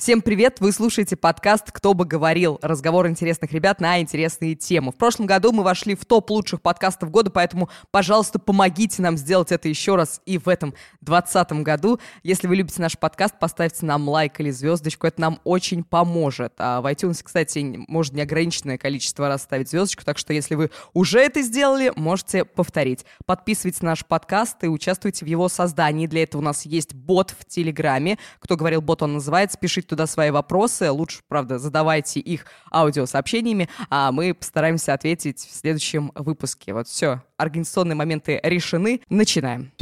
Всем привет! Вы слушаете подкаст «Кто бы говорил?» Разговор интересных ребят на интересные темы. В прошлом году мы вошли в топ лучших подкастов года, поэтому, пожалуйста, помогите нам сделать это еще раз и в этом 2020 году. Если вы любите наш подкаст, поставьте нам лайк или звездочку, это нам очень поможет. А в iTunes, кстати, может неограниченное количество раз ставить звездочку, так что если вы уже это сделали, можете повторить. Подписывайтесь на наш подкаст и участвуйте в его создании. Для этого у нас есть бот в Телеграме. Кто говорил бот, он называется. Пишите туда свои вопросы. Лучше, правда, задавайте их аудиосообщениями, а мы постараемся ответить в следующем выпуске. Вот все, организационные моменты решены. Начинаем.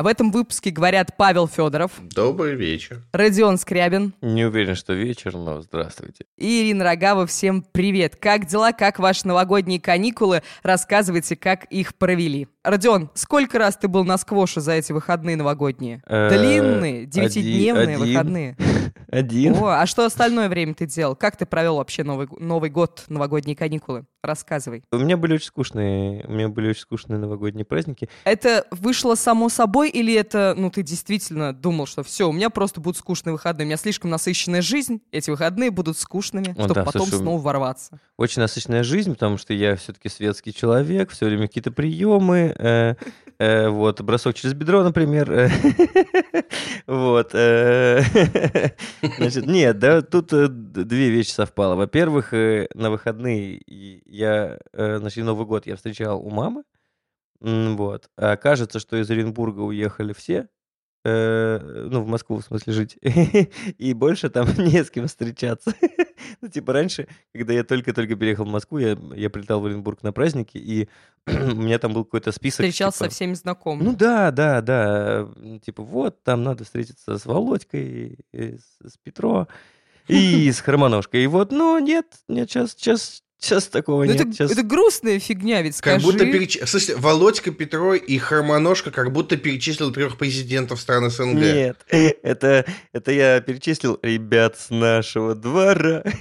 В этом выпуске говорят Павел Федоров. Добрый вечер. Родион Скрябин. Не уверен, что вечер, но здравствуйте. И Ирина Рогава. Всем привет. Как дела? Как ваши новогодние каникулы? Рассказывайте, как их провели. Родион, сколько раз ты был на сквоше за эти выходные новогодние? Э, Длинные, девятидневные выходные. Один. О, а что остальное время ты делал? Как ты провел вообще Новый, Новый год, новогодние каникулы? Рассказывай. У меня были очень скучные, у меня были очень скучные новогодние праздники. Это вышло само собой или это, ну, ты действительно думал, что все, у меня просто будут скучные выходные, у меня слишком насыщенная жизнь, эти выходные будут скучными, О, чтобы да, потом слушай, снова ворваться. Очень насыщенная жизнь, потому что я все-таки светский человек, все время какие-то приемы, э, э, вот, бросок через бедро, например. э, Вот. э, Значит, нет, да, тут э, две вещи совпало. Во-первых, на выходные я, значит, Новый год я встречал у мамы, вот. А кажется, что из Оренбурга уехали все, э, ну, в Москву, в смысле, жить, и больше там не с кем встречаться. Ну, типа, раньше, когда я только-только переехал в Москву, я, я прилетал в Оренбург на праздники, и у меня там был какой-то список. Встречался типа, со всеми знакомыми. ну да, да, да. Ну, Типа, вот, там надо встретиться с Володькой, и с, с Петро и с Хармоножкой. И вот, ну, нет, нет, сейчас, сейчас, сейчас такого Ну, нет. это, Щас- это грустная фигня, ведь скажи. Как будто переч... Слушайте, Володька Петро и Хармоножка как будто перечислил трех президентов стран СНГ. Нет, это, это я перечислил ребят с нашего двора.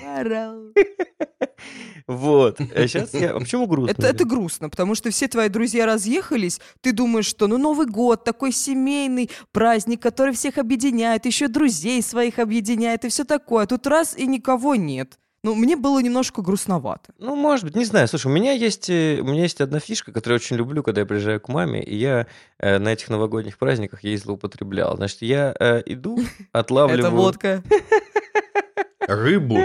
Вот. А сейчас я... А почему грустно? Это, это грустно, потому что все твои друзья разъехались, ты думаешь, что ну Новый год, такой семейный праздник, который всех объединяет, еще друзей своих объединяет и все такое. А Тут раз и никого нет. Ну, мне было немножко грустновато. Ну, может быть, не знаю. Слушай, у меня есть, э, у меня есть одна фишка, которую я очень люблю, когда я приезжаю к маме, и я э, на этих новогодних праздниках ей злоупотреблял. Значит, я э, иду, отлавливаю... Это водка. Рыбу.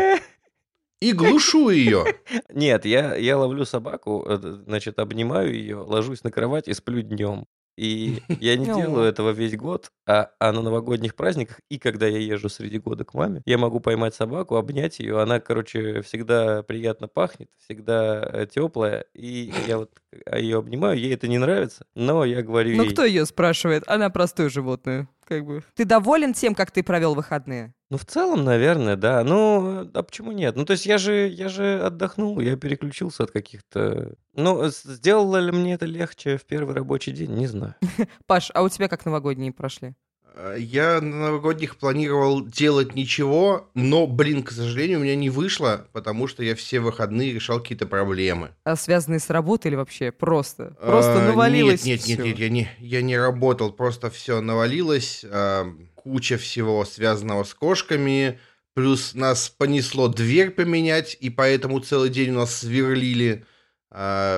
И глушу ее. Нет, я, я ловлю собаку, э, значит, обнимаю ее, ложусь на кровать и сплю днем. И я не делаю этого весь год, а, а на новогодних праздниках и когда я езжу среди года к маме, я могу поймать собаку, обнять ее. Она, короче, всегда приятно пахнет, всегда теплая. И я вот ее обнимаю, ей это не нравится, но я говорю Ну, ей... кто ее спрашивает? Она простое животное, как бы. Ты доволен тем, как ты провел выходные? Ну, в целом, наверное, да. Ну, а почему нет? Ну, то есть я же, я же отдохнул, я переключился от каких-то... Ну, сделало ли мне это легче в первый рабочий день? Не знаю. Паш, а у тебя как новогодние прошли? А, Я на новогодних планировал делать ничего, но, блин, к сожалению, у меня не вышло, потому что я все выходные решал какие-то проблемы. А связанные с работой или вообще просто? Просто А, навалилось Нет, нет, нет, всё. нет, я не, я не работал, просто все навалилось, а, куча всего связанного с кошками, плюс нас понесло дверь поменять, и поэтому целый день у нас сверлили.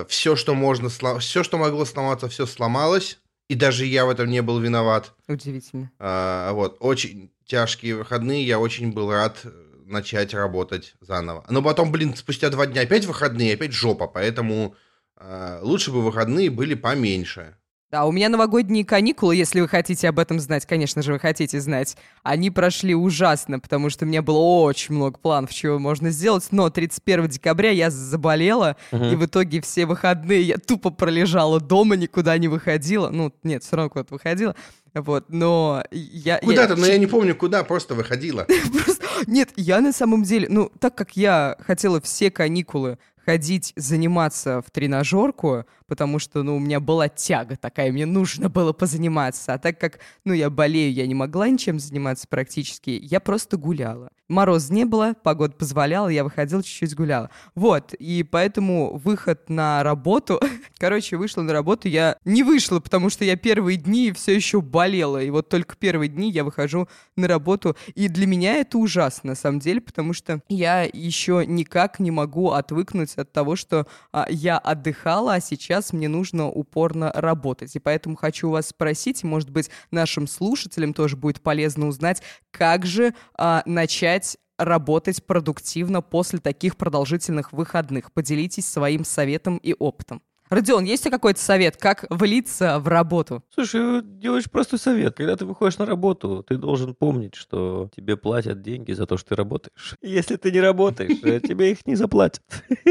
все, что можно, все, что могло сломаться, все сломалось, и даже я в этом не был виноват. Удивительно. А, вот, очень тяжкие выходные, я очень был рад э, начать работать заново. Но потом, блин, спустя два дня опять выходные, опять жопа, поэтому а, лучше бы выходные были поменьше. Да, у меня новогодние каникулы, если вы хотите об этом знать, конечно же, вы хотите знать, они прошли ужасно, потому что у меня было очень много планов, чего можно сделать, но 31 декабря я заболела, и в итоге все выходные я тупо пролежала дома, никуда не выходила. Ну, нет, все равно куда-то выходила. Вот, но я... я- Куда-то, но я не помню, куда, просто выходила. Нет, я на самом деле, ну, так как я хотела все каникулы ходить заниматься в тренажерку, потому что, ну, у меня была тяга такая, мне нужно было позаниматься. А так как, ну, я болею, я не могла ничем заниматься практически, я просто гуляла. Мороз не было, погода позволяла, я выходила, чуть-чуть гуляла. Вот, и поэтому выход на работу... Короче, вышла на работу, я не вышла, потому что я первые дни все еще болела, и вот только первые дни я выхожу на работу, и для меня это ужасно, на самом деле, потому что я еще никак не могу отвыкнуть от того, что а, я отдыхала, а сейчас мне нужно упорно работать. И поэтому хочу вас спросить, может быть, нашим слушателям тоже будет полезно узнать, как же а, начать работать продуктивно после таких продолжительных выходных. Поделитесь своим советом и опытом. Родион, есть у тебя какой-то совет, как влиться в работу? Слушай, делаешь простой совет. Когда ты выходишь на работу, ты должен помнить, что тебе платят деньги за то, что ты работаешь. Если ты не работаешь, э, тебе их не заплатят.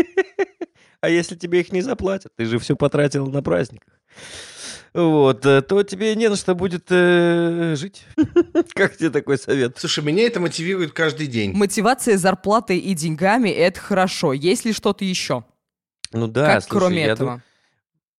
А если тебе их не заплатят, ты же все потратил на праздниках. Вот, э, то тебе не на что будет э, жить. Как тебе такой совет? Слушай, меня это мотивирует каждый день. Мотивация зарплатой и деньгами — это хорошо. Есть ли что-то еще? Ну да, как слушай, кроме я этого?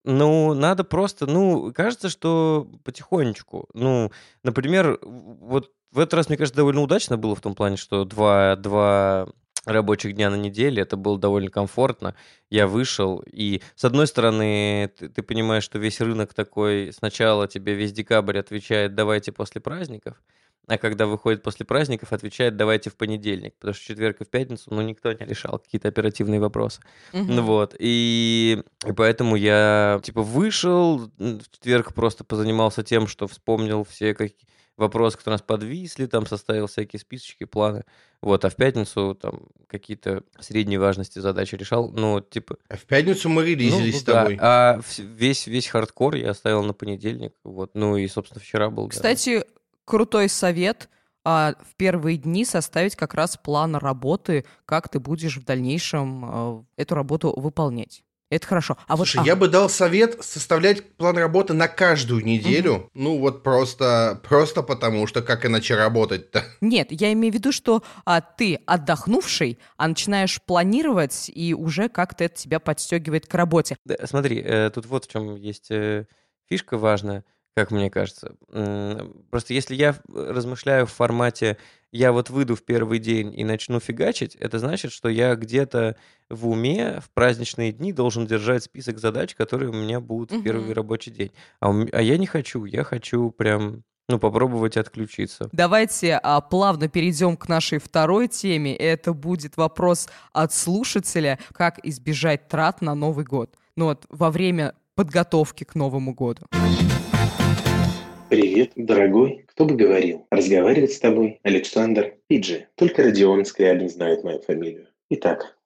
дум- Ну, надо просто, ну, кажется, что потихонечку. Ну, например, вот в этот раз, мне кажется, довольно удачно было в том плане, что два, два рабочих дня на неделе, это было довольно комфортно. Я вышел, и с одной стороны, ты, ты понимаешь, что весь рынок такой, сначала тебе весь декабрь отвечает «давайте после праздников», а когда выходит после праздников, отвечает «давайте в понедельник», потому что в четверг и в пятницу, ну, никто не решал какие-то оперативные вопросы. Ну вот, и, и поэтому я, типа, вышел, в четверг просто позанимался тем, что вспомнил все какие вопросы, которые нас подвисли, там составил всякие списочки, планы. Вот, а в пятницу там какие-то средней важности задачи решал. Ну, типа... А в пятницу мы релизились ну с да, тобой. А вс- весь, весь хардкор я оставил на понедельник. Вот, ну и, собственно, вчера был. да. Кстати, крутой совет а, в первые дни составить как раз план работы, как ты будешь в дальнейшем а, эту работу выполнять. Это хорошо. А вот Слушай, а, я бы дал совет составлять план работы на каждую неделю. Ну, вот просто, просто потому, что как иначе работать-то? нет, я имею в виду, что а, ты отдохнувший, а начинаешь планировать, и уже как-то это тебя подстегивает к работе. Да, смотри, э, тут вот в чем есть э, фишка важная, как мне кажется. М, Просто если я в- размышляю в формате «я вот выйду в первый день и начну фигачить», это значит, что я где-то в уме в праздничные дни должен держать список задач, которые у меня будут в первый рабочий день. А, у а я не хочу, я хочу прям, ну, попробовать отключиться. Давайте а, плавно перейдем к нашей второй теме. Это будет вопрос от слушателя, как избежать трат на Новый год. Ну вот во время подготовки к Новому году. Привет, дорогой. Кто бы говорил? Разговаривает с тобой Александр Пиджи. Только Родион Скрябин знает мою фамилию. Итак,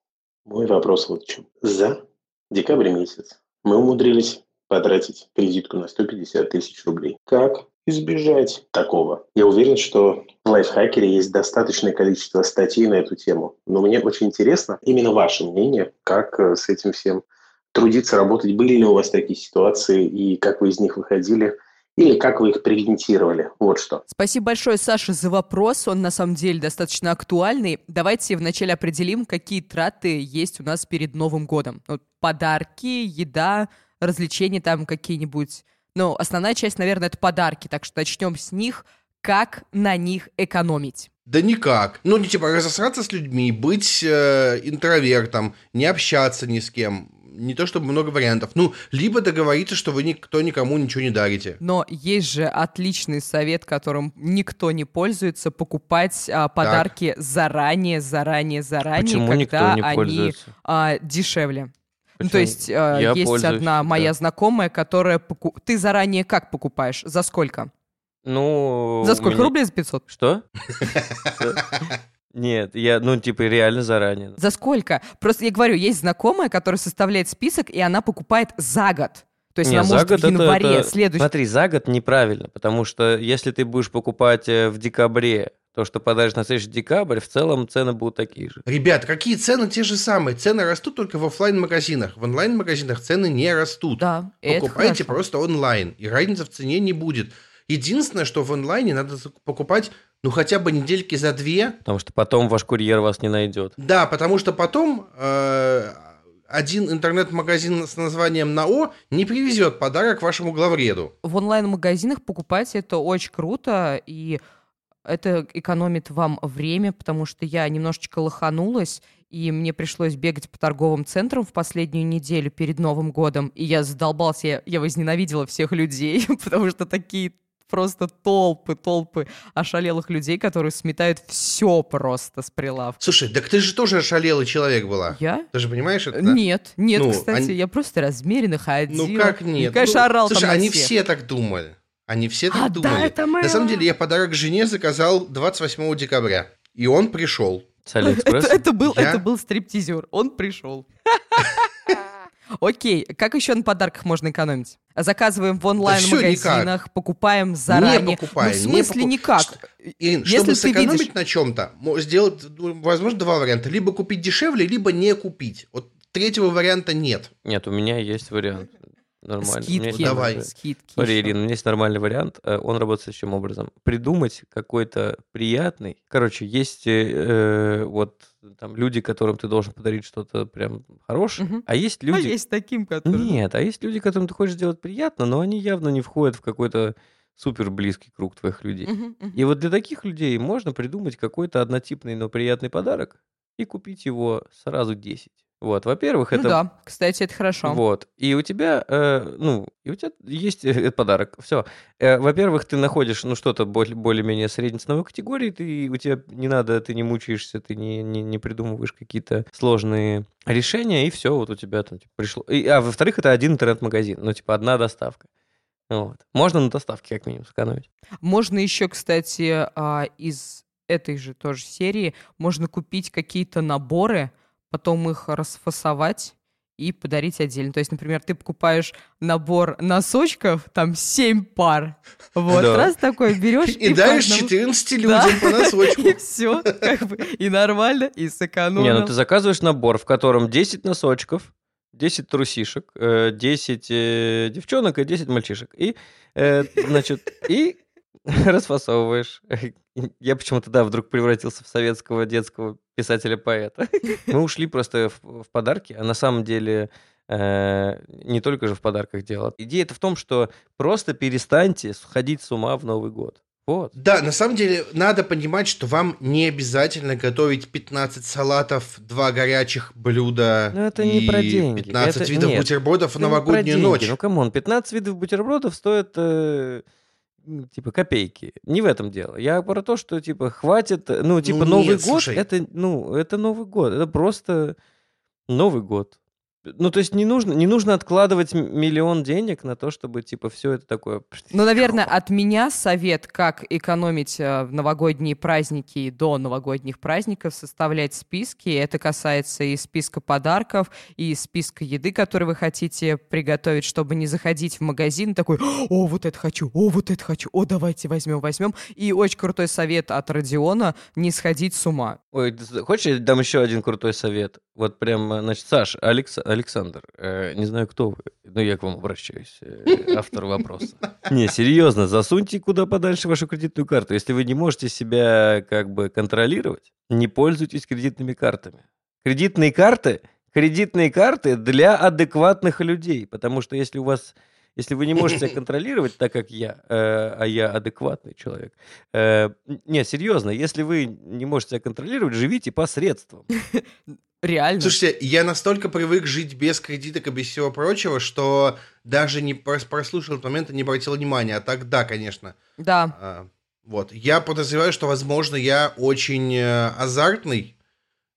мой вопрос вот в чем. За декабрь месяц мы умудрились потратить кредитку на 150 тысяч рублей. Как избежать такого? Я уверен, что в лайфхакере есть достаточное количество статей на эту тему. Но мне очень интересно именно ваше мнение, как э, с этим всем трудиться, работать. Были ли у вас такие ситуации и как вы из них выходили? Или как вы их превентировали? Вот что. Спасибо большое, Саша, за вопрос. Он на самом деле достаточно актуальный. Давайте вначале определим, какие траты есть у нас перед Новым годом. Вот подарки, еда, развлечения там какие-нибудь. Ну, основная часть, наверное, это подарки, так что начнем с них. Как на них экономить? Да никак. Ну, не типа разосраться с людьми, быть э, интровертом, не общаться ни с кем. Не то чтобы много вариантов. Ну, либо договориться, что вы никто никому ничего не дарите. Но есть же отличный совет, которым никто не пользуется, покупать а, подарки заранее, заранее, заранее, Почему когда никто не они пользуется? а, дешевле. Ну, то есть а, есть пользуюсь, одна моя да. знакомая, которая... поку- Ты заранее как покупаешь? За сколько? Ну... За сколько? меня- Рублей за 500? Что? Нет, я, ну, типа, реально заранее. За сколько? Просто я говорю, есть знакомая, которая составляет список, и она покупает за год. То есть Не, она за может год в январе это, это- следующий... Смотри, за год неправильно, потому что если ты будешь покупать э, в декабре то, что подаришь на следующий декабрь, в целом цены будут такие же. Ребят, какие цены те же самые? Цены растут только в оффлайн магазинах В онлайн-магазинах цены не растут. Да, это Покупайте просто онлайн, и разницы в цене не будет. Единственное, что в онлайне надо покупать, ну, хотя бы недельки за две, Потому что потом ваш курьер вас не найдет. Да, потому что потом э, один интернет-магазин с названием НАО не привезет подарок вашему главреду. В онлайн-магазинах покупать это очень круто, и это экономит вам время, потому что я немножечко лоханулась, и мне пришлось бегать по торговым центрам в последнюю неделю перед Новым годом, и я задолбался, я, я возненавидела всех людей, потому что такие просто толпы, толпы ошалелых людей, которые сметают все просто с прилавка. Слушай, так ты же тоже ошалелый человек была. Я? Ты же понимаешь это? да? Нет, нет, Ну, кстати, они- я просто размеренно ходила. Ну как нет? И, конечно, Ну, орал Слушай, там на они всех. все так думали. Они все так А, думали. да, это мы. На самом деле, я подарок жене заказал 28 декабря. И он пришел. Это, это был, Я- это был стриптизер. Он пришел. Окей, как еще на подарках можно экономить? Заказываем в онлайн-магазинах, покупаем заранее. Не покупай. Ну, в не смысле покуп- никак? Что- Ирин, Если чтобы ты сэкономить видишь- на чем-то, сделать, ну, возможно, два варианта. Либо купить дешевле, либо не купить. Вот третьего варианта нет. Нет, у меня есть вариант. Нормально. Меня есть Скидки. Давай. Скидки. Смотри, еще. Ирина, у меня есть нормальный вариант. э, Он работает следующим образом. Придумать какой-то приятный... Короче, есть э, э, вот там люди, которым ты должен подарить что-то прям хорошее, Мгм. а есть А люди... есть таким, который... Нет, а есть люди, которым ты хочешь сделать приятно, но они явно не входят в какой-то супер близкий круг твоих людей. Мгм, мгм. И вот для таких людей можно придумать какой-то однотипный, но приятный подарок и купить его сразу 10. Вот, во-первых, Ну это да, кстати, это хорошо. вот. И у тебя, э, ну, и у тебя есть э, этот подарок. Все. во-первых, ты находишь, ну, что-то более- более-менее средней ценовой категории, ты, у тебя не надо, ты не мучаешься, ты не, не, не придумываешь какие-то сложные решения, и все, вот у тебя там типа, пришло. И, а во-вторых, это один интернет-магазин, ну, типа, одна доставка. Вот. Можно на доставке как минимум сэкономить. Можно еще, кстати, а, из этой же тоже серии, можно купить какие-то наборы, потом их расфасовать и подарить отдельно. То есть, например, ты покупаешь набор носочков, там 7 пар. Вот, Да. раз такой берешь И по даришь одному- 14 Да. людям по носочку. И все, как бы, и нормально, и сэкономил. Не, ну ты заказываешь набор, в котором 10 носочков, 10 трусишек, э, 10 э, девчонок и 10 мальчишек. И, э, значит, и расфасовываешь. Я почему-то, да, вдруг превратился в советского детского писателя-поэта. Мы ушли просто в, в подарки, а на самом деле э, не только же в подарках дело. Идея-то в том, что просто перестаньте сходить с ума в Новый год. Вот. Да, на самом деле надо понимать, что вам не обязательно готовить 15 салатов, два горячих блюда Но это и не про деньги. 15 Это- видов нет. бутербродов в новогоднюю ночь. Ну, come on, 15 видов бутербродов стоят, э, типа, копейки. Не в этом дело. Я про то, что, типа, хватит... э, Ну, типа, нет, Новый год, слушай. это, ну, это Новый год. Это просто Новый год. Ну, то есть не нужно, не нужно откладывать миллион денег на то, чтобы, типа, все это такое... Ну, наверное, от меня совет, как экономить э, в новогодние праздники и до новогодних праздников, составлять списки. Это касается и списка подарков, и списка еды, которую вы хотите приготовить, чтобы не заходить в магазин такой, о, вот это хочу, о, вот это хочу, о, давайте возьмем, возьмем. И очень крутой совет от Родиона, не сходить с ума. Ой, хочешь, я дам еще один крутой совет? Вот прям, э, значит, Саш, Алекс, Александр, э, не знаю, кто вы, но я к вам обращаюсь, э, автор вопроса. Не, серьезно, засуньте куда подальше вашу кредитную карту. Если вы не можете себя как бы контролировать, не пользуйтесь кредитными картами. Кредитные карты, кредитные карты для адекватных людей, потому что если у вас если вы не можете себя контролировать, так как я, э, а я адекватный человек, э, не, серьезно, если вы не можете себя контролировать, живите по средствам. Реально. Слушайте, я настолько привык жить без кредиток и без всего прочего, что даже не прос- прослушал этот момент и не обратил внимания. А так, да, конечно. Да. А, Вот. Я подозреваю, что, возможно, я очень э, азартный.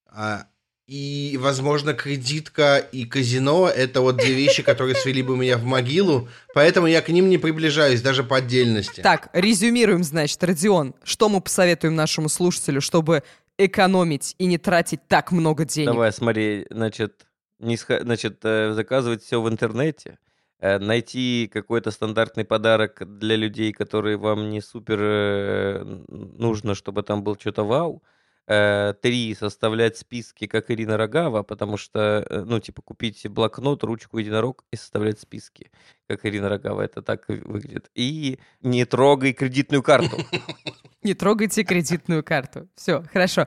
а, И, возможно, кредитка и казино – это вот две вещи, которые свели бы меня в могилу. Поэтому я к ним не приближаюсь, даже по отдельности. Так, резюмируем, значит, Родион, что мы посоветуем нашему слушателю, чтобы экономить и не тратить так много денег? Давай, смотри, значит, не сха- значит э, заказывать все в интернете, э, найти какой-то стандартный подарок для людей, которые вам не супер э, нужно, чтобы там был что-то вау. Э, Три, составлять списки, как Ирина Рогава, потому что, э, ну, типа, купить блокнот, ручку, единорог и составлять списки, как Ирина Рогава, это так выглядит. И не трогай кредитную карту. Не трогайте кредитную карту. Все, хорошо.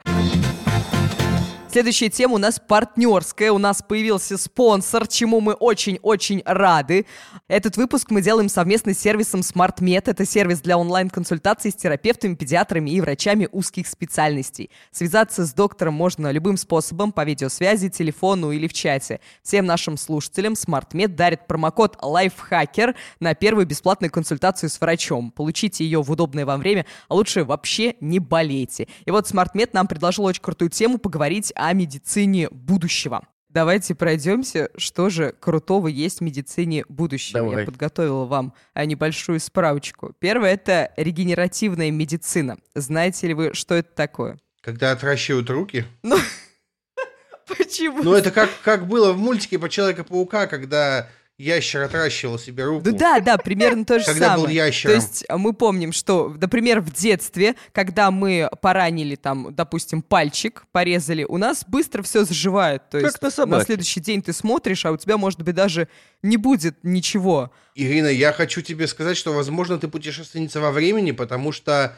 Следующая тема у нас партнерская. У нас появился спонсор, чему мы очень-очень рады. Этот выпуск мы делаем совместно с сервисом SmartMed. Это сервис для онлайн-консультаций с терапевтами, педиатрами и врачами узких специальностей. Связаться с доктором можно любым способом по видеосвязи, телефону или в чате. Всем нашим слушателям SmartMed дарит промокод LifeHacker на первую бесплатную консультацию с врачом. Получите ее в удобное вам время, а лучше вообще не болейте. И вот SmartMed нам предложил очень крутую тему поговорить о медицине будущего. Давайте пройдемся, что же крутого есть в медицине будущего. Давай. Я подготовила вам а, небольшую справочку. Первое — это регенеративная медицина. Знаете ли вы, что это такое? Когда отращивают руки. Почему? Ну, это как, как было в мультике по Человека-паука, когда ящер отращивал себе руку. Ну да, да, примерно то же Когда был самое. ящером. То есть а, мы помним, что, например, в детстве, когда мы поранили там, допустим, пальчик, порезали, у нас быстро все заживает. То Как есть на собаке. следующий день ты смотришь, а у тебя, может быть, даже не будет ничего. Ирина, я хочу тебе сказать, что, возможно, ты путешественница во времени, потому что,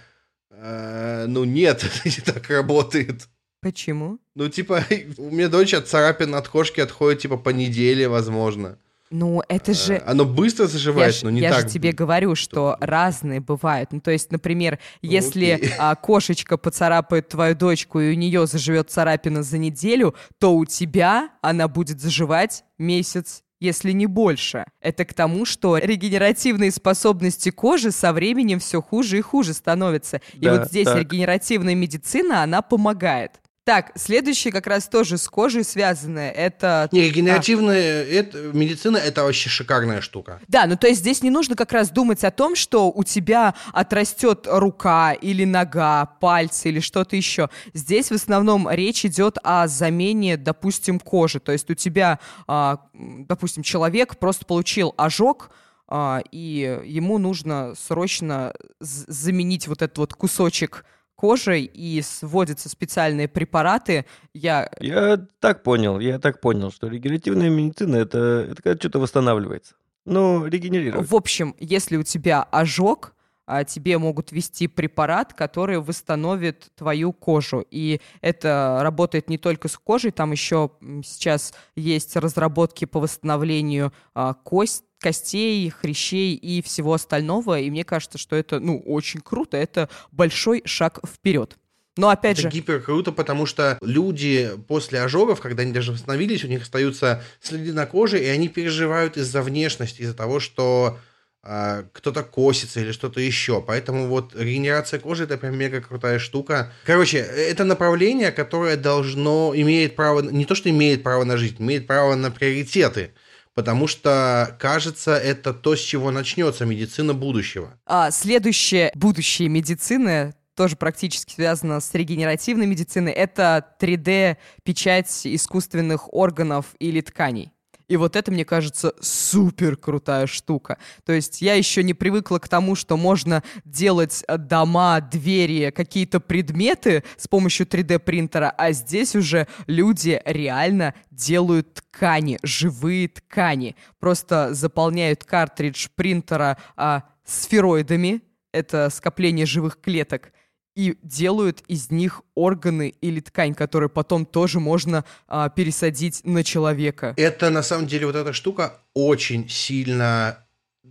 э, ну, нет, это не так работает. Почему? Ну, типа, у меня дочь от царапин от кошки отходит, типа, по неделе, возможно. Ну, это же... Э, Оно быстро Я, заживает, ж- но не я так. же тебе говорю, что разные бывают. Ну, то есть, например, если окей. а, кошечка поцарапает твою дочку, и у нее заживет царапина за неделю, то у тебя она будет заживать месяц если не больше. Это к тому, что регенеративные способности кожи со временем все хуже и хуже становятся. И Да, вот здесь так. регенеративная медицина, она помогает. Так, следующее как раз тоже с кожей связанное. Это Не, регенеративная это, медицина это вообще шикарная штука. Да, ну то есть здесь не нужно как раз думать о том, что у тебя отрастет рука или нога, пальцы или что-то еще. Здесь в основном речь идет о замене, допустим, кожи. То есть у тебя, а, допустим, человек просто получил ожог, а, и ему нужно срочно заменить вот этот вот кусочек кожи, и вводятся специальные препараты. Я Я так понял, я так понял, что регенеративная медицина это, это когда что-то восстанавливается. Ну, регенерирует. В общем, если у тебя ожог, а, тебе могут ввести препарат, который восстановит твою кожу. И это работает не только с кожей, там еще сейчас есть разработки по восстановлению а, кость, костей, хрящей и всего остального. И мне кажется, что это, ну, очень круто. Это большой шаг вперед. Но опять Это же, гипер круто, потому что люди после ожогов, когда они даже восстановились, у них остаются следы на коже, и они переживают из-за внешности, из-за того, что а, кто-то косится или что-то еще. Поэтому вот регенерация кожи это прям мега крутая штука. Короче, это направление, которое должно, имеет право, не то что имеет право на жизнь, имеет право на приоритеты. Потому что, кажется, это то, с чего начнется медицина будущего. А, следующее будущее медицины тоже практически связано с регенеративной медициной. Это 3D-печать искусственных органов или тканей. И вот это, мне кажется, супер крутая штука. То есть я еще не привыкла к тому, что можно делать э, дома, двери, какие-то предметы с помощью 3D-принтера, а здесь уже люди реально делают ткани, живые ткани. Просто заполняют картридж принтера а, сфероидами, это скопление живых клеток, и делают из них органы или ткань, которые потом тоже можно а, пересадить на человека. Это на самом деле вот эта штука очень сильно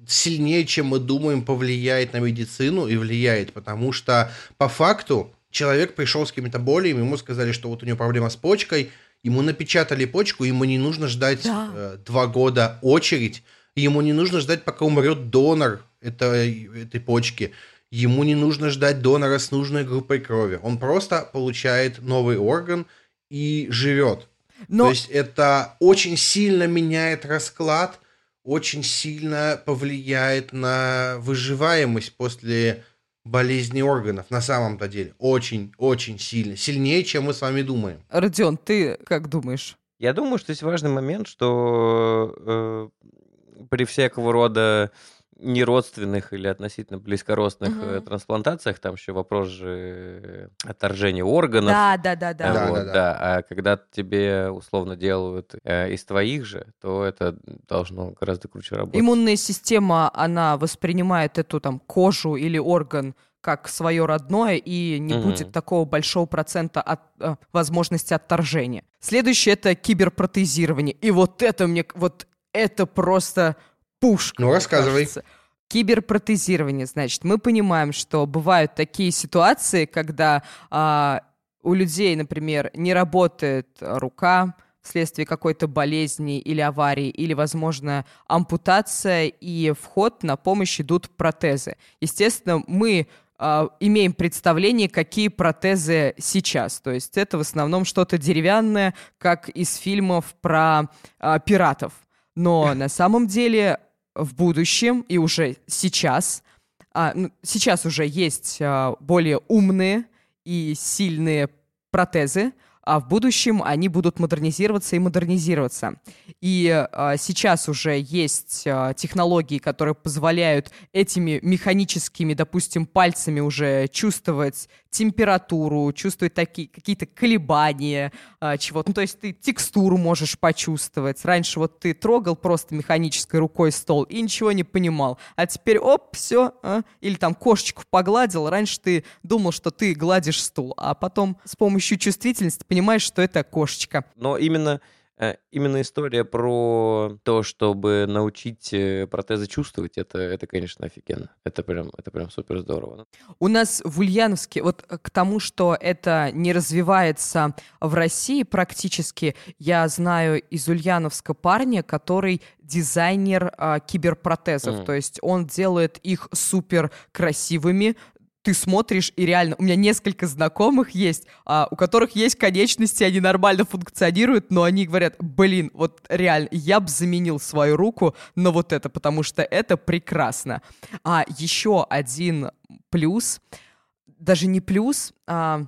сильнее, чем мы думаем, повлияет на медицину и влияет, потому что по факту человек пришел с какими-то болями, ему сказали, что вот у него проблема с почкой, ему напечатали почку, ему не нужно ждать Да. э, два года очередь, ему не нужно ждать, пока умрет донор этой, этой почки, ему не нужно ждать донора с нужной группой крови, он просто получает новый орган и живет. Но То есть это очень сильно меняет расклад, очень сильно повлияет на выживаемость после болезни органов на самом-то деле. Очень, очень сильно. Сильнее, чем мы с вами думаем. Родион, ты как думаешь? Я думаю, что есть важный момент, что э, при всякого рода неродственных или относительно близкородственных Мгм. э, трансплантациях, там еще вопрос же э, отторжения органов. Да, да, да, э, да. Да, вот, да, да. да. А когда тебе условно делают э, из твоих же, то это должно гораздо круче работать. Иммунная система, она воспринимает эту там кожу или орган как свое родное, и не Мгм. будет такого большого процента от, э, возможности отторжения. Следующее это киберпротезирование. И вот это мне, вот это просто пушка. Ну, рассказывай. кажется. Киберпротезирование, значит, мы понимаем, что бывают такие ситуации, когда а, у людей, например, не работает рука вследствие какой-то болезни или аварии, или, возможно, ампутация, и в ход на помощь идут протезы. Естественно, мы а, имеем представление, какие протезы сейчас. То есть это в основном что-то деревянное, как из фильмов про а, пиратов. Но на самом деле в будущем и уже сейчас, а, ну, сейчас уже есть а, более умные и сильные протезы, а в будущем они будут модернизироваться и модернизироваться. И а, сейчас уже есть а, технологии, которые позволяют этими механическими, допустим, пальцами уже чувствовать температуру, чувствовать такие какие-то колебания а, чего-то. Ну, то есть ты текстуру можешь почувствовать. Раньше вот ты трогал просто механической рукой стол и ничего не понимал. А теперь оп, все. Или там кошечку погладил. Раньше ты думал, что ты гладишь стул, а потом с помощью чувствительности понимаешь, что это кошечка. Но именно, э, именно история про то, чтобы научить э, протезы чувствовать, это, это, конечно, офигенно. Это прям, это прям супер здорово. У нас в Ульяновске, вот э, к тому, что это не развивается в России практически, я знаю из Ульяновска парня, который дизайнер а, киберпротезов, Мгм. то есть он делает их супер красивыми, ты смотришь, и реально, у меня несколько знакомых есть, а, у которых есть конечности, они нормально функционируют, но они говорят, блин, вот реально, я бы заменил свою руку на вот это, потому что это прекрасно. А еще один плюс, даже не плюс, а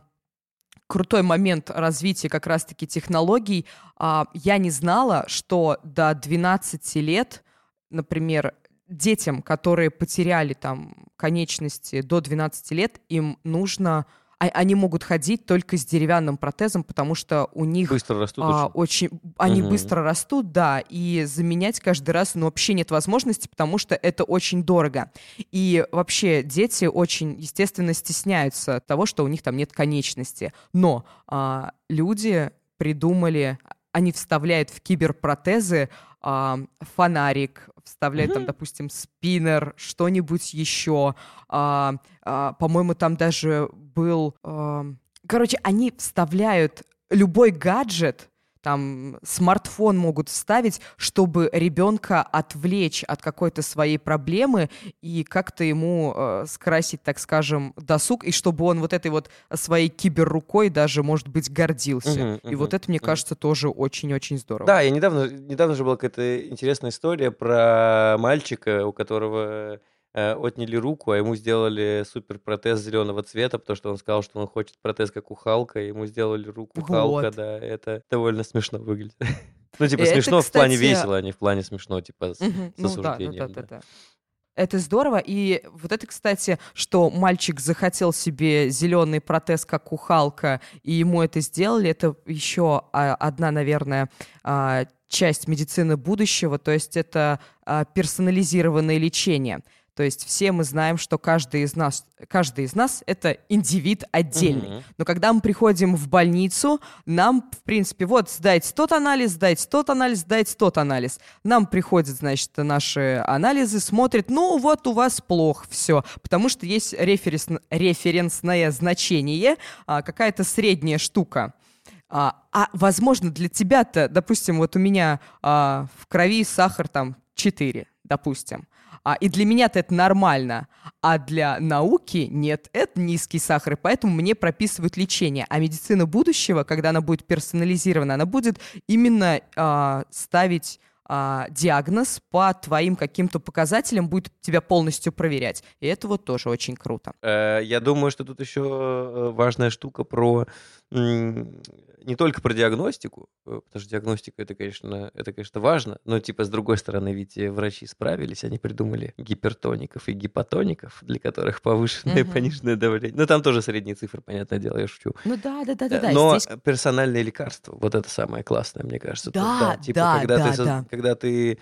крутой момент развития как раз-таки технологий. А, я не знала, что до 12 лет, например, детям, которые потеряли там конечности до 12 лет, им нужно... а- Они могут ходить только с деревянным протезом, потому что у них Быстро растут а, очень. очень, они Мгм. быстро растут, да, и заменять каждый раз, ну, вообще нет возможности, потому что это очень дорого. И вообще дети очень, естественно, стесняются того, что у них там нет конечности. Но а, люди придумали, они вставляют в киберпротезы а, фонарик, вставляют там, допустим, спиннер, что-нибудь еще. А, а, по-моему, там даже был... а, Короче, они вставляют любой гаджет, там смартфон могут вставить, чтобы ребенка отвлечь от какой-то своей проблемы и как-то ему э, скрасить, так скажем, досуг, и чтобы он вот этой вот своей киберрукой даже, может быть, гордился. Мгм, и вот это, мне мгм. кажется, тоже очень-очень здорово. Да, я недавно, недавно же была какая-то интересная история про мальчика, у которого отняли руку, а ему сделали супер протез зеленого цвета, потому что он сказал, что он хочет протез как у Халка, и ему сделали руку Халка, Вот. да, это довольно смешно выглядит. Ну, типа, Это, смешно в плане весело, а не в плане смешно, типа, с, Ну да, да, осуждением. да, да, да. Это здорово. И вот это, кстати, что мальчик захотел себе зеленый протез, как у Халка, и ему это сделали, это еще а, одна, наверное, а, часть медицины будущего, то есть это а, персонализированное лечение. То есть все мы знаем, что каждый из нас, каждый из нас это индивид отдельный. Мгм. Но когда мы приходим в больницу, нам, в принципе, вот, сдайте тот анализ, сдайте тот анализ, сдайте тот анализ. Нам приходят, значит, наши анализы, смотрят, ну, вот у вас плохо все, потому что есть референс- референсное значение, а, какая-то средняя штука. А, а, возможно, для тебя-то, допустим, вот у меня а, в крови сахар там 4, допустим. А, и для меня-то это нормально, а для науки нет, это низкий сахар, и поэтому мне прописывают лечение. А медицина будущего, когда она будет персонализирована, она будет именно а, ставить а, диагноз по твоим каким-то показателям, будет тебя полностью проверять. И это вот тоже очень круто. Э, Я думаю, что тут еще э, важная штука про не только про диагностику, э, потому что диагностика это, конечно, это, конечно, важно, но типа с другой стороны, ведь э, врачи справились, они придумали гипертоников и гипотоников, для которых повышенное и Мгм. пониженное давление. Ну там тоже средние цифры, понятное дело, я шучу. Ну да, да, да, да, да. Но здесь- персональные лекарства, вот это самое классное, мне кажется. То- Да, типа, да, когда да, ты, да. когда ты,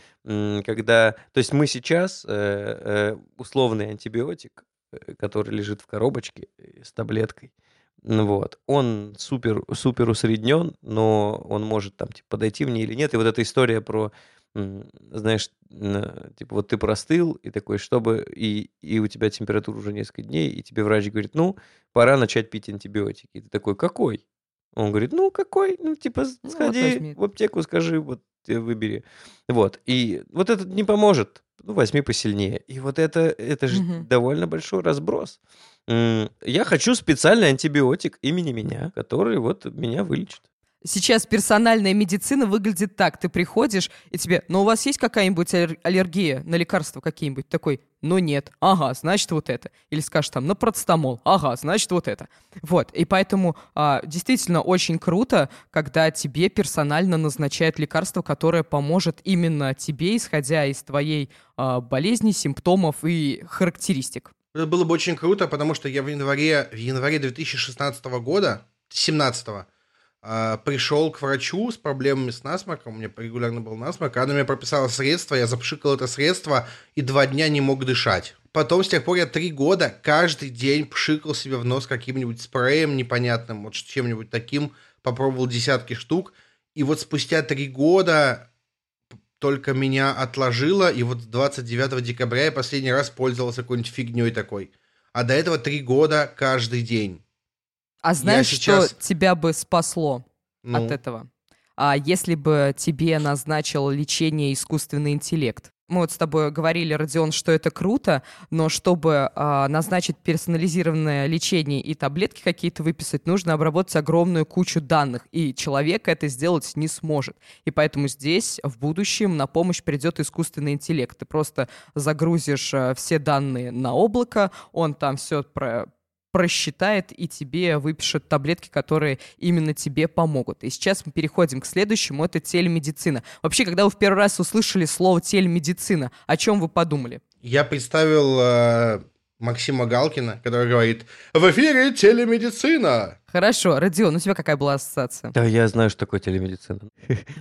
когда, то есть мы сейчас э, условный антибиотик который лежит в коробочке с таблеткой. Ну Вот. Он супер, супер усреднен, но он может там типа, подойти мне или нет. И вот эта история про, знаешь, типа вот ты простыл, и такой, чтобы, и, и у тебя температура уже несколько дней, и тебе врач говорит, ну, пора начать пить антибиотики. И ты такой, какой? Он говорит, ну, какой? Ну, типа, Ну, сходи вот в аптеку, скажи, вот выбери. Вот. И вот этот не поможет. Ну, возьми посильнее. И вот это, это же Мгм. довольно большой разброс. Я хочу специальный антибиотик имени меня, который вот меня вылечит. Сейчас персональная медицина выглядит так. Ты приходишь, и тебе, ну у вас есть какая-нибудь аллер- аллергия на лекарства какие-нибудь? Такой, ну нет. Ага, значит вот это. Или скажешь там, на процетамол. Ага, значит вот это. Вот. И поэтому а, действительно очень круто, когда тебе персонально назначают лекарство, которое поможет именно тебе, исходя из твоей а, болезни, симптомов и характеристик. Это было бы очень круто, потому что я в январе, в январе 2016 года, 17 пришел к врачу с проблемами с насморком, у меня регулярно был насморк, она мне прописала средство, я запшикал это средство и два дня не мог дышать. Потом с тех пор я три года каждый день пшикал себе в нос каким-нибудь спреем непонятным, вот чем-нибудь таким, попробовал десятки штук, и вот спустя три года только меня отложило, и вот 29 декабря я последний раз пользовался какой-нибудь фигней такой. А до этого три года каждый день. А знаешь, сейчас- что тебя бы спасло? Ну, от этого. А если бы тебе назначил лечение искусственный интеллект? Мы вот с тобой говорили, Родион, что это круто, но чтобы а, назначить персонализированное лечение и таблетки какие-то выписать, нужно обработать огромную кучу данных, и человек это сделать не сможет. И поэтому здесь в будущем на помощь придет искусственный интеллект. Ты просто загрузишь а, все данные на облако, он там все про просчитает и тебе выпишет таблетки, которые именно тебе помогут. И сейчас мы переходим к следующему, это телемедицина. Вообще, когда вы в первый раз услышали слово телемедицина, о чем вы подумали? я представил э, Максима Галкина, который говорит «В эфире телемедицина!» Хорошо, Родион, у тебя какая была ассоциация? Да, я знаю, что такое телемедицина.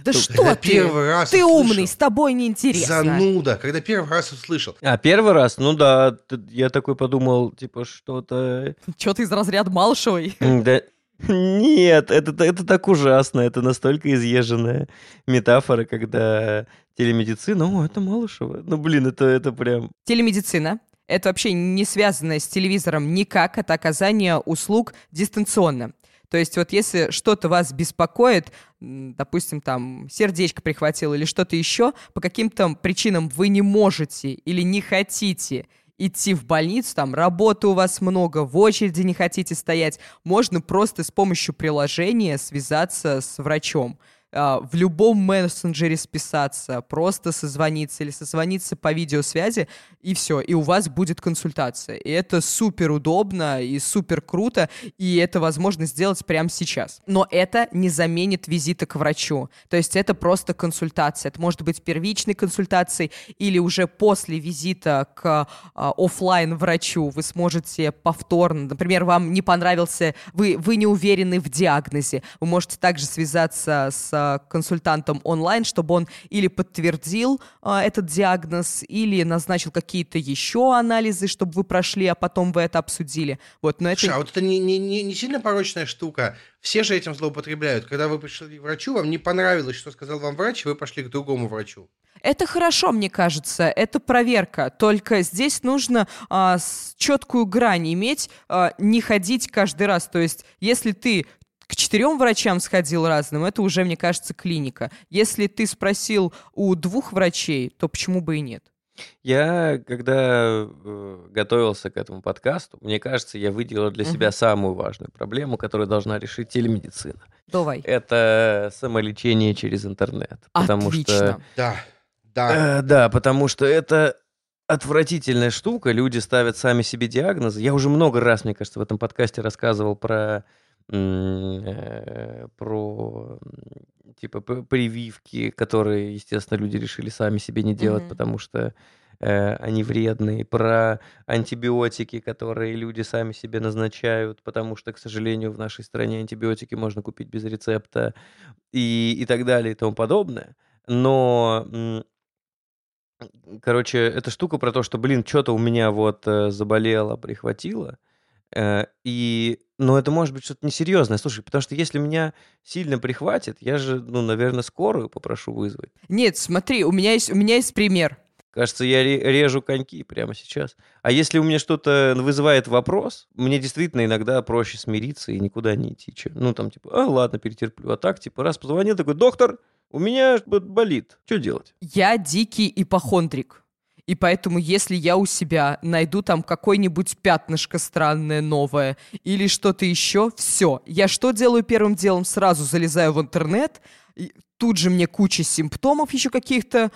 Да что ты? первый раз Ты умный, с тобой неинтересно. Зануда, когда первый раз услышал. А, первый раз? Ну да, я такой подумал, типа, что-то... Ты из разряда Малышевой? М, Да... Нет, это, это так ужасно, это настолько изъезженная метафора, когда телемедицина, о, это Малышева. Ну, блин, это, это прям... Телемедицина — это вообще не связанное с телевизором никак, это оказание услуг дистанционно. То есть вот если что-то вас беспокоит, допустим, там сердечко прихватило или что-то еще, по каким-то причинам вы не можете или не хотите идти в больницу, там работы у вас много, в очереди не хотите стоять, можно просто с помощью приложения связаться с врачом а, в любом мессенджере списаться, просто созвониться или созвониться по видеосвязи, и все, и у вас будет консультация. И это супер удобно и супер круто, и это возможно сделать прямо сейчас. Но это не заменит визита к врачу. То есть это просто консультация. Это может быть первичной консультацией или уже после визита к а, оффлайн врачу вы сможете повторно, например, вам не понравился, вы, вы не уверены в диагнозе, вы можете также связаться с консультантом онлайн, чтобы он или подтвердил а, этот диагноз, или назначил какие-то еще анализы, чтобы вы прошли, а потом вы это обсудили. Вот, но это... Слушай, а вот это не, не, не, не сильно порочная штука. Все же этим злоупотребляют. Когда вы пришли к врачу, вам не понравилось, что сказал вам врач, вы пошли к другому врачу. Это хорошо, мне кажется, это проверка. Только здесь нужно а, четкую грань иметь, а, не ходить каждый раз. То есть, если ты к четырем врачам сходил разным, это уже, мне кажется, клиника. Если ты спросил у двух врачей, то почему бы и нет? Я, когда э, готовился к этому подкасту, мне кажется, я выделил для себя Мгм. самую важную проблему, которую должна решить телемедицина. Давай. Это самолечение через интернет. Потому Отлично. что Да, да. Э, да, потому что это отвратительная штука. Люди ставят сами себе диагнозы. Я уже много раз, мне кажется, в этом подкасте рассказывал про про м, типа прививки, которые, естественно, люди решили сами себе не делать, Мгм. потому что э, они вредные, про антибиотики, которые люди сами себе назначают, потому что, к сожалению, в нашей стране антибиотики можно купить без рецепта и, и так далее и тому подобное. Но короче, эта штука про то, что, блин, что-то у меня вот э, заболело, прихватило. Э, и, но это может быть что-то несерьезное. Слушай, потому что если меня сильно прихватит, я же, ну, наверное, скорую попрошу вызвать. Нет, смотри, у меня есть, у меня есть пример. Кажется, я режу коньки прямо сейчас. А если у меня что-то вызывает вопрос, мне действительно иногда проще смириться и никуда не идти. Че. Ну, там, типа, а, ладно, перетерплю. А так, типа, раз позвонил, такой, доктор, у меня болит. Что делать? Я дикий ипохондрик. И поэтому, если я у себя найду там какое-нибудь пятнышко странное, новое, или что-то еще, все. Я что делаю первым делом? Сразу залезаю в интернет, тут же мне куча симптомов еще каких-то,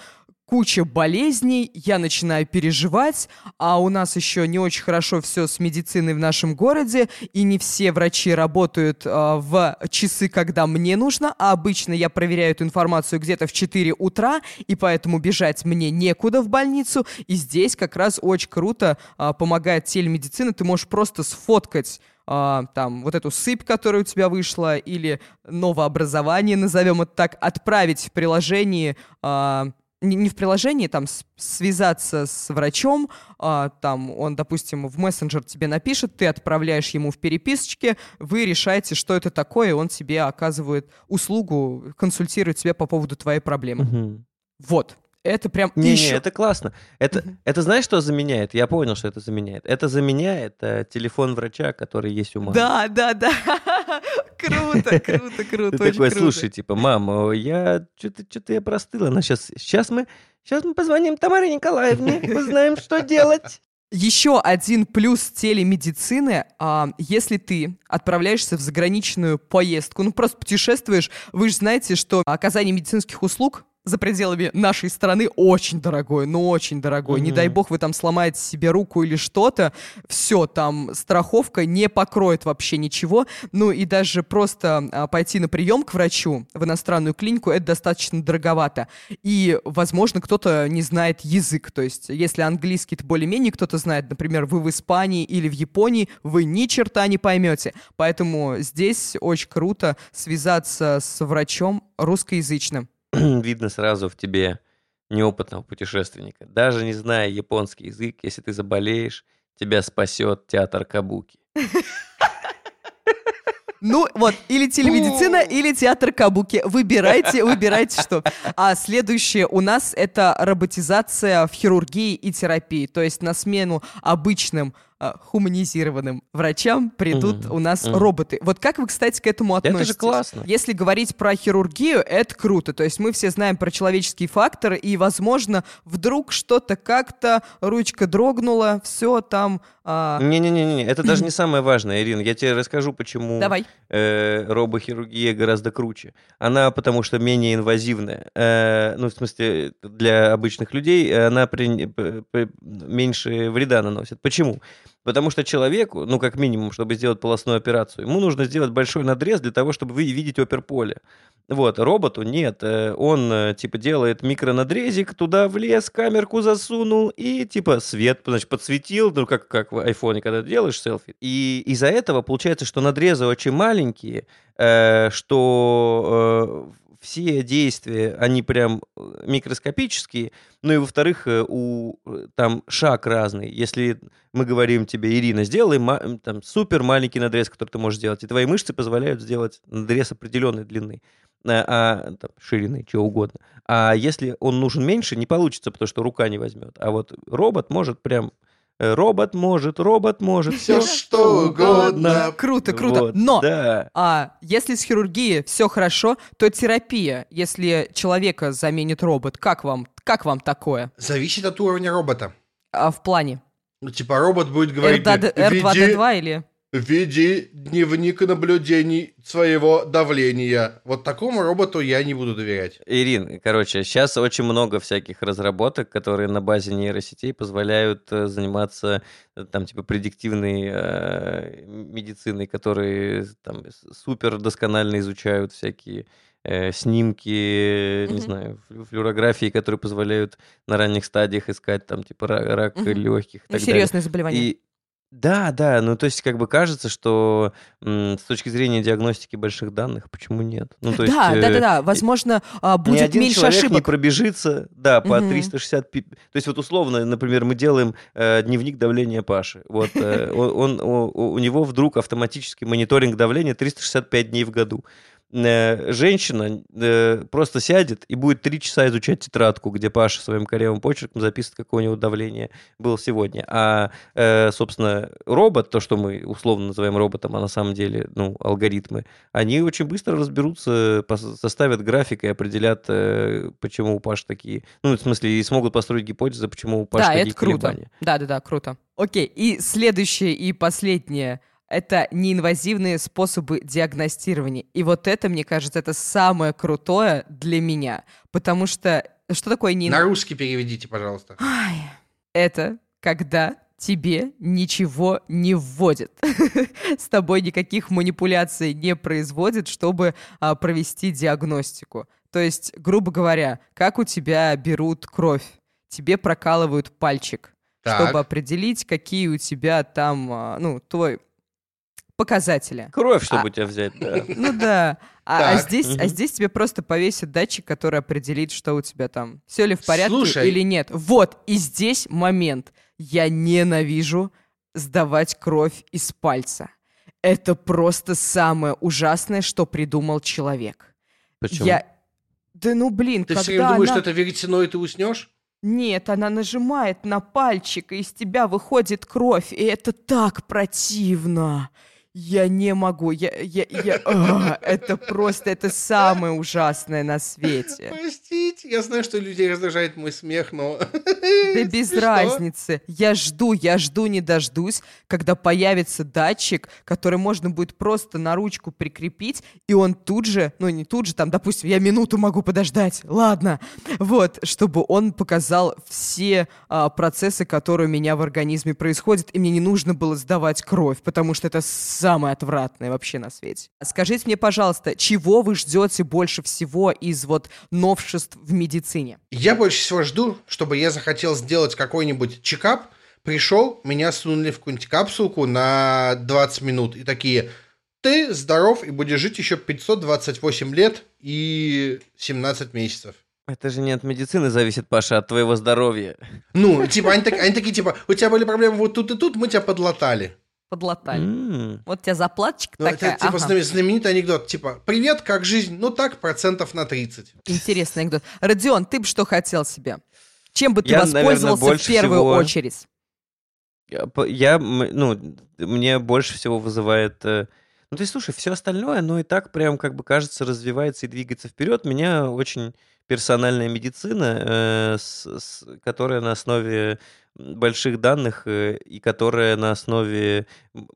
куча болезней, я начинаю переживать, а у нас еще не очень хорошо все с медициной в нашем городе, и не все врачи работают э, в часы, когда мне нужно, а обычно я проверяю эту информацию где-то в 4 утра, и поэтому бежать мне некуда в больницу, и здесь как раз очень круто э, помогает телемедицина, ты можешь просто сфоткать Uh, там, вот эту сыпь, которая у тебя вышла, или новообразование, назовем это так, отправить в приложении uh, не, не в приложении, там, связаться с врачом, а, там, он, допустим, в мессенджер тебе напишет, ты отправляешь ему в переписочке, вы решаете, что это такое, и он тебе оказывает услугу, консультирует тебя по поводу твоей проблемы. Угу. Вот. Это прям не, еще... Не, это классно. Это, mm это знаешь, что заменяет? Я понял, что это заменяет. Это заменяет э, телефон врача, который есть у мамы. Да, да, да. Круто, круто, круто. Ты такой, слушай, типа, мама, я что-то что-то я простыла. Она сейчас, сейчас мы, сейчас мы позвоним Тамаре Николаевне, узнаем, что делать. Еще один плюс телемедицины, а, если ты отправляешься в заграничную поездку, ну просто путешествуешь, вы же знаете, что оказание медицинских услуг за пределами нашей страны очень дорогой, ну очень дорогой. Mm-hmm. Не дай бог вы там сломаете себе руку или что-то, все, там страховка не покроет вообще ничего. Ну и даже просто а, пойти на прием к врачу в иностранную клинику, это достаточно дороговато. И, возможно, кто-то не знает язык, то есть если английский то более-менее кто-то знает, например, вы в Испании или в Японии, вы ни черта не поймете. Поэтому здесь очень круто связаться с врачом русскоязычным. видно сразу в тебе неопытного путешественника. Даже не зная японский язык, если ты заболеешь, тебя спасет театр Кабуки. Ну вот, или телемедицина, или театр Кабуки. Выбирайте, выбирайте что. А следующее у нас это роботизация в хирургии и терапии. То есть на смену обычным а, хуманизированным врачам придут mm-hmm. у нас mm-hmm. роботы. Вот как вы, кстати, к этому относитесь? Это же классно. Если говорить про хирургию, это круто. То есть мы все знаем про человеческий фактор, и, возможно, вдруг что-то как-то, ручка дрогнула, все там... А... Не-не-не, это даже не самое важное, Ирина. Я тебе расскажу, почему Давай. Э, робохирургия гораздо круче. Она потому что менее инвазивная. Э, ну, в смысле, для обычных людей она при, при, меньше вреда наносит. Почему? Потому что человеку, ну, как минимум, чтобы сделать полостную операцию, ему нужно сделать большой надрез для того, чтобы вы видеть оперполе. Вот, роботу нет. Э, он, э, типа, делает микронадрезик, туда влез, камерку засунул и, типа, свет, значит, подсветил, ну, как, как в айфоне, когда делаешь селфи. И из-за этого получается, что надрезы очень маленькие, э, что все действия, они прям э, микроскопические, ну и во-вторых, э, у э, там шаг разный. Если мы говорим тебе, Ирина, сделай там супер маленький надрез, который ты можешь сделать, и твои мышцы позволяют сделать надрез определенной длины, а, там, ширины, чего угодно. А если он нужен меньше, не получится, потому что рука не возьмет. А вот робот может прям Робот может, робот может, все что угодно. Круто, круто. Вот, Но да. а, если с хирургией все хорошо, то терапия, если человека заменит робот, как вам, как вам такое? Зависит от уровня робота. А в плане? Ну, типа робот будет говорить... R2-D2 или... Веди дневник наблюдений своего давления. Вот такому роботу я не буду доверять. Ирин, короче, сейчас очень много всяких разработок, которые на базе нейросетей позволяют э, заниматься э, там типа предиктивной э, медициной, которые там супер досконально изучают всякие э, снимки, mm-hmm. не знаю, флюорографии, которые позволяют на ранних стадиях искать там типа рак, рак mm-hmm. легких. И ну, серьезные заболевания. И Да, да, ну то есть как бы кажется, что с точки зрения диагностики больших данных, почему нет? Ну то есть Да, да, да, э, да. Возможно, ни будет один меньше человек не ошибок. пробежится, да, по Мгм. 360... пи- То есть вот условно, например, мы делаем э, дневник давления Паши. Вот э, он, он- у, у него вдруг автоматически мониторинг давления 365 дней в году. Э, Женщина э, просто сядет и будет три часа изучать тетрадку, где Паша своим корявым почерком записывает, какое у него давление было сегодня. А, э, собственно, робот, то, что мы условно называем роботом, а на самом деле, ну, алгоритмы, они очень быстро разберутся, составят график и определят, почему у Паши такие... Ну, в смысле, и смогут построить гипотезы, почему у Паши Да, такие это круто. колебания. Да, да, да, круто. Окей, и следующее и последнее это неинвазивные способы диагностирования. И вот это, мне кажется, это самое крутое для меня. Потому что что такое На неинвазивное? русский переведите, пожалуйста. Это когда тебе ничего не вводят. С тобой никаких манипуляций не производят, чтобы а, провести диагностику. То есть, грубо говоря, как у тебя берут кровь? Тебе прокалывают пальчик, Так. чтобы определить, какие у тебя там, а, ну, твой показатели. Кровь, чтобы А. тебя взять, да. Ну да. А, а здесь, а здесь тебе просто повесят датчик, который определит, что у тебя там. Все ли в порядке Слушай. или нет. Вот, и здесь момент. Я ненавижу сдавать кровь из пальца. Это просто самое ужасное, что придумал человек. Почему? Я... Да ну блин, Ты когда все время думаешь, она... что это веретено, и ты уснешь? Нет, она нажимает на пальчик, и из тебя выходит кровь, и это так противно. Я не могу, я, я, я, а, это просто, это самое ужасное на свете. Простите, я знаю, что людей раздражает мой смех, но... Да без разницы. Я жду, я жду, не дождусь, когда появится датчик, который можно будет просто на ручку прикрепить, и он тут же, ну не тут же, там, допустим, я минуту могу подождать, ладно, вот, чтобы он показал все а, процессы, которые у меня в организме происходят, и мне не нужно было сдавать кровь, потому что это самое отвратное вообще на свете. Скажите мне, пожалуйста, чего вы ждете больше всего из вот новшеств в медицине? Я больше всего жду, чтобы я захотел сделать какой-нибудь чекап, пришел, меня сунули в какую-нибудь капсулку на 20 минут и такие, ты здоров и будешь жить еще 528 лет и 17 месяцев. Это же не от медицины зависит, Паша, а от твоего здоровья. Ну, типа, они, так- они такие, типа, у тебя были проблемы вот тут и тут, мы тебя подлатали. Подлатали. М. Вот у тебя заплаточка Ну, такая. это, типа, ага. знамен- знаменитый анекдот, типа, привет, как жизнь? Ну, так, процентов на 30. Интересный анекдот. Родион, ты бы что хотел себе? Чем бы ты Я, наверное, воспользовался в больше первую всего- очередь? Я, ну, мне больше всего вызывает... э, Ну, то есть, слушай, все остальное, ну, и так прям, как бы, кажется, развивается и двигается вперед. Меня очень персональная медицина, э, с- с- которая на основе больших данных э, и которая на основе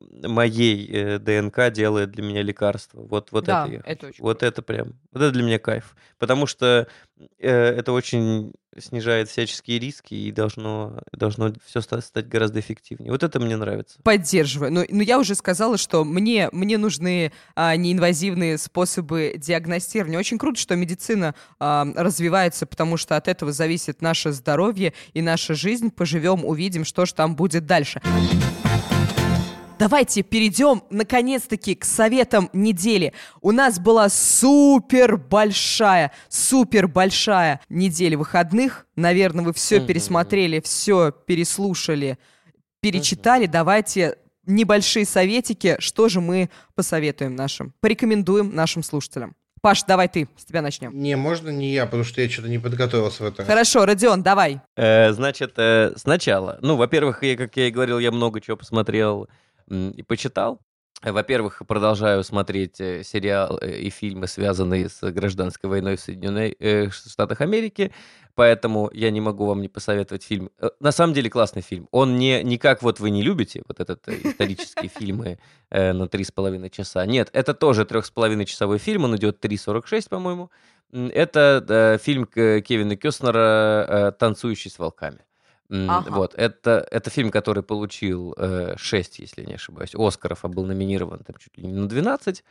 моей э, ДНК делает для меня лекарства. Вот, вот Да, это я это очень Вот это прям, вот это для меня кайф. Потому что это очень снижает всяческие риски и должно, должно все стать гораздо эффективнее. Вот это мне нравится. Поддерживаю. Но, но я уже сказала, что мне, мне нужны а, неинвазивные способы диагностирования. Очень круто, что медицина а, развивается, потому что от этого зависит наше здоровье и наша жизнь. Поживем, увидим, что же там будет дальше. Давайте перейдем, наконец-таки, к советам недели. У нас была супер большая, супер большая неделя выходных. Наверное, вы все пересмотрели, все переслушали, перечитали. Давайте небольшие советики, что же мы посоветуем нашим, порекомендуем нашим слушателям. Паш, давай ты, с тебя начнем. Не, можно не я, потому что я что-то не подготовился в это. Хорошо, Родион, давай. Э, значит, э, сначала, ну, во-первых, я, как я и говорил, я много чего посмотрел и почитал. Во-первых, продолжаю смотреть э, сериал э, и фильмы, связанные с гражданской войной в Соединенных э, Штатах Америки, поэтому я не могу вам не посоветовать фильм. На самом деле классный фильм. Он не, не как вот вы не любите, вот этот исторические фильмы на три с половиной часа. Нет, это тоже трех с половиной часовой фильм, он идет 3.46, по-моему. Это фильм Кевина Кёстнера «Танцующий с волками». Ага. Вот, это, это фильм, который получил э, 6, если не ошибаюсь, Оскаров, а был номинирован там чуть ли не на 12.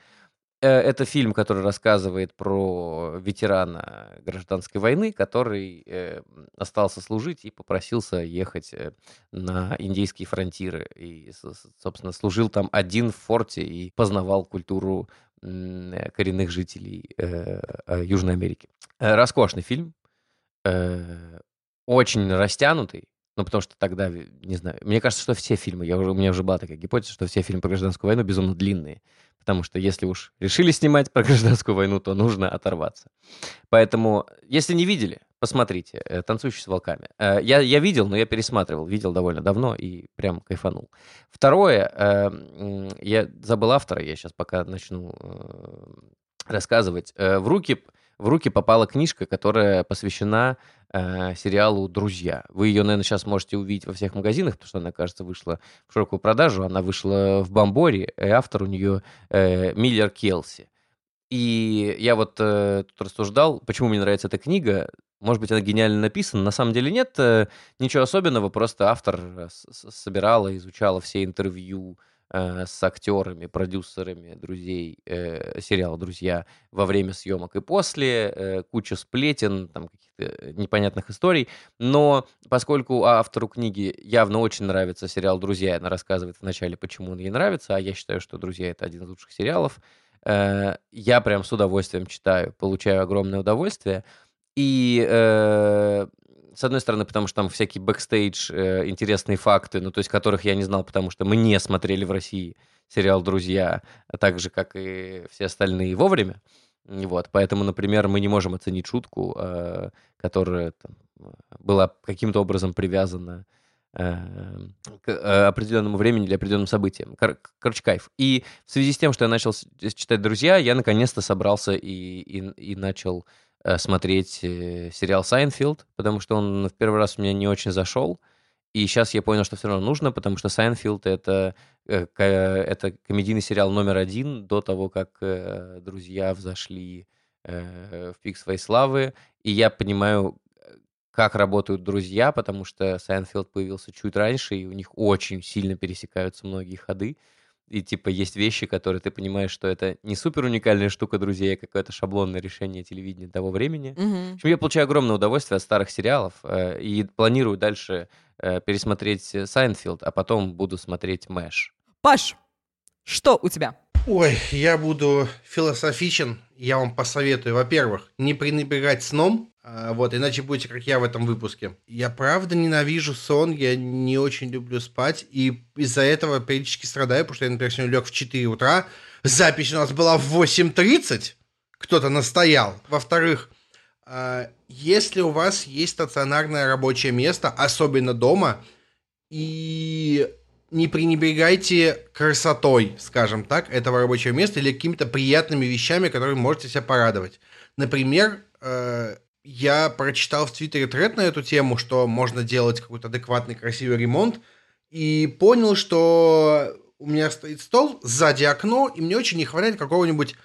Э, это фильм, который рассказывает про ветерана гражданской войны, который э, остался служить и попросился ехать э, на индейские фронтиры. И, собственно, служил там один в форте и познавал культуру коренных жителей Южной Америки. Роскошный фильм, очень растянутый, ну, потому что тогда, не знаю, мне кажется, что все фильмы, я уже, у меня уже была такая гипотеза, что все фильмы про гражданскую войну безумно длинные. Потому что если уж решили снимать про гражданскую войну, то нужно оторваться. Поэтому, если не видели, посмотрите э, «Танцующий с волками». Э, я, я видел, но я пересматривал. Видел довольно давно и прям кайфанул. Второе, э, я забыл автора, я сейчас пока начну рассказывать. В руки в руки попала книжка, которая посвящена э, сериалу «Друзья». Вы ее, наверное, сейчас можете увидеть во всех магазинах, потому что она, кажется, вышла в широкую продажу. Она вышла в Бомборе, и автор у нее э, Миллер Келси. И я вот э, тут рассуждал, почему мне нравится эта книга. Может быть, она гениально написана. На самом деле нет э, ничего особенного, просто автор э, собирала, изучала все интервью, э, с актерами, продюсерами друзей э, сериала «Друзья» во время съемок и после, э, куча сплетен, там каких-то непонятных историй. Но поскольку автору книги явно очень нравится сериал «Друзья», она рассказывает вначале, почему он ей нравится, а я считаю, что «Друзья» — это один из лучших сериалов, э, я прям с удовольствием читаю, получаю огромное удовольствие. И э, с одной стороны, потому что там всякие бэкстейдж, э, интересные факты, ну, то есть которых я не знал, потому что мы не смотрели в России сериал «Друзья», а так же, как и все остальные вовремя. Вот, поэтому, например, мы не можем оценить шутку, э, которая там, была каким-то образом привязана э, к э, определенному времени или определенным событиям. Кор- короче, кайф. И в связи с тем, что я начал читать «Друзья», я наконец-то собрался и, и, и начал Э, смотреть э, сериал «Seinfeld», потому что он в первый раз у меня не очень зашел. И сейчас я понял, что все равно нужно, потому что «Seinfeld» — это, э, это комедийный сериал номер один до того, как «Друзья» взошли в пик своей славы. И я понимаю, как работают «Друзья», потому что «Seinfeld» появился чуть раньше, и у них очень сильно пересекаются многие ходы и типа есть вещи, которые ты понимаешь, что это не супер уникальная штука друзей, а какое-то шаблонное решение телевидения того времени. Угу. В общем, я получаю огромное удовольствие от старых сериалов э, и планирую дальше э, пересмотреть Seinfeld, а потом буду смотреть Мэш. Паш, что у тебя? Ой, я буду философичен. Я вам посоветую, во-первых, не пренебрегать сном, вот, иначе будете как я в этом выпуске. Я правда ненавижу сон, я не очень люблю спать, и из-за этого периодически страдаю, потому что я, например, сегодня лег в 4 утра, запись у нас была в 8.30, кто-то настоял. Во-вторых, а, если у вас есть стационарное рабочее место, особенно дома, и не пренебрегайте красотой, скажем так, этого рабочего места или какими-то приятными вещами, которыми можете себя порадовать. Например, э, я прочитал в Твиттере тред на эту тему, что можно делать какой-то адекватный, красивый ремонт, и понял, что у меня стоит стол, сзади окно, и мне очень не хватает какого-нибудь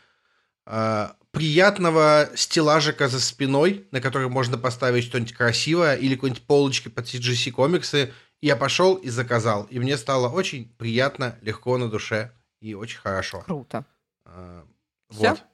э, приятного стеллажика за спиной, на который можно поставить что-нибудь красивое, или какой-нибудь полочки под CGC комиксы. Я пошел и заказал, и мне стало очень приятно, легко на душе и очень хорошо. Круто. Э, Все? Вот.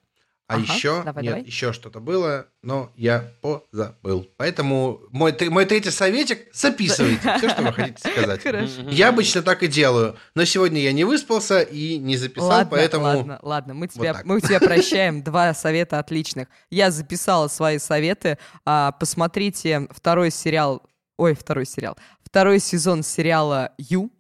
А ага, еще, давай, нет, давай. еще что-то было, но я позабыл. Поэтому мой, мой третий советик, записывайте все, что вы хотите сказать. Я обычно так и делаю, но сегодня я не выспался и не записал, ладно, поэтому... Ладно, ладно, мы тебя, вот мы тебя прощаем. Два совета отличных. Я записала свои советы. А, посмотрите второй сериал, ой, второй сериал, второй сезон сериала «Ю».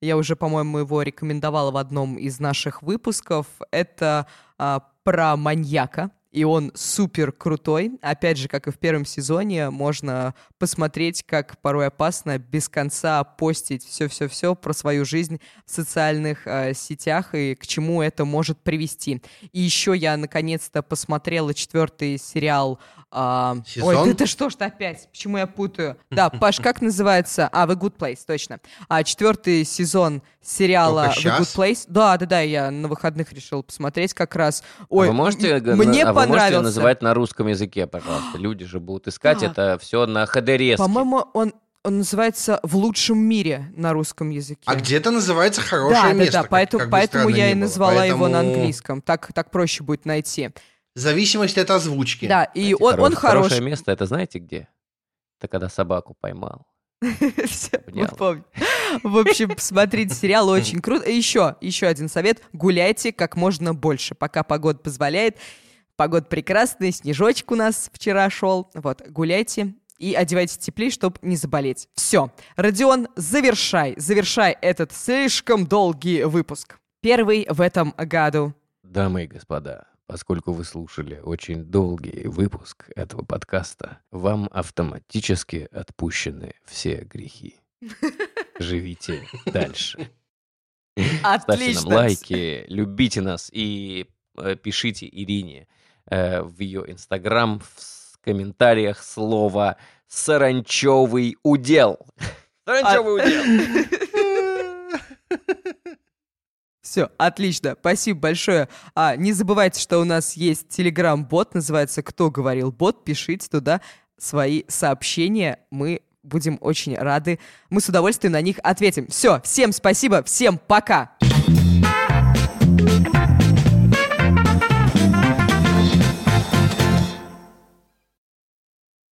Я уже, по-моему, его рекомендовала в одном из наших выпусков. Это а, про маньяка, и он супер крутой. Опять же, как и в первом сезоне, можно посмотреть, как порой опасно без конца постить все-все-все про свою жизнь в социальных э, сетях и к чему это может привести. И еще я наконец-то посмотрела четвертый сериал. Э, Сезон? Ой, это что ж опять? Почему я путаю? Да, Паш, как называется? А, The Good Place, точно. А, четвертый сезон сериала The Good Place. Да, да, да, я на выходных решил посмотреть как раз. Ой, а вы можете, мне а понравился. можете называть на русском языке, пожалуйста? Люди же будут искать это все на ходерезке. По-моему, он Он называется «В лучшем мире» на русском языке. А где-то называется «Хорошее да, место». Да, да, как- поэтому, как поэтому я и назвала его на Поэтому английском. Так, так проще будет найти. Зависимость от озвучки. Да, и Знаете, он, он хорош- хорош. Хорошее место, это знаете где? Это когда собаку поймал. Мы помним. В общем, смотрите сериал, очень круто. И еще, еще один совет. Гуляйте как можно больше, пока погода позволяет. Погода прекрасная, снежочек у нас вчера шел. Вот, гуляйте и одевайтесь теплее, чтобы не заболеть. Все. Родион, завершай, завершай этот слишком долгий выпуск. Первый в этом году. Дамы и господа, поскольку вы слушали очень долгий выпуск этого подкаста, вам автоматически отпущены все грехи. Живите дальше. Ставьте нам Отлично. лайки, любите нас и э, пишите Ирине э, в ее инстаграм в комментариях слово «саранчевый удел». Саранчевый удел. Все, отлично, спасибо большое. А, не забывайте, что у нас есть телеграм-бот, называется «Кто говорил бот?». Пишите туда свои сообщения, мы будем очень рады. Мы с удовольствием на них ответим. Все, всем спасибо, всем пока!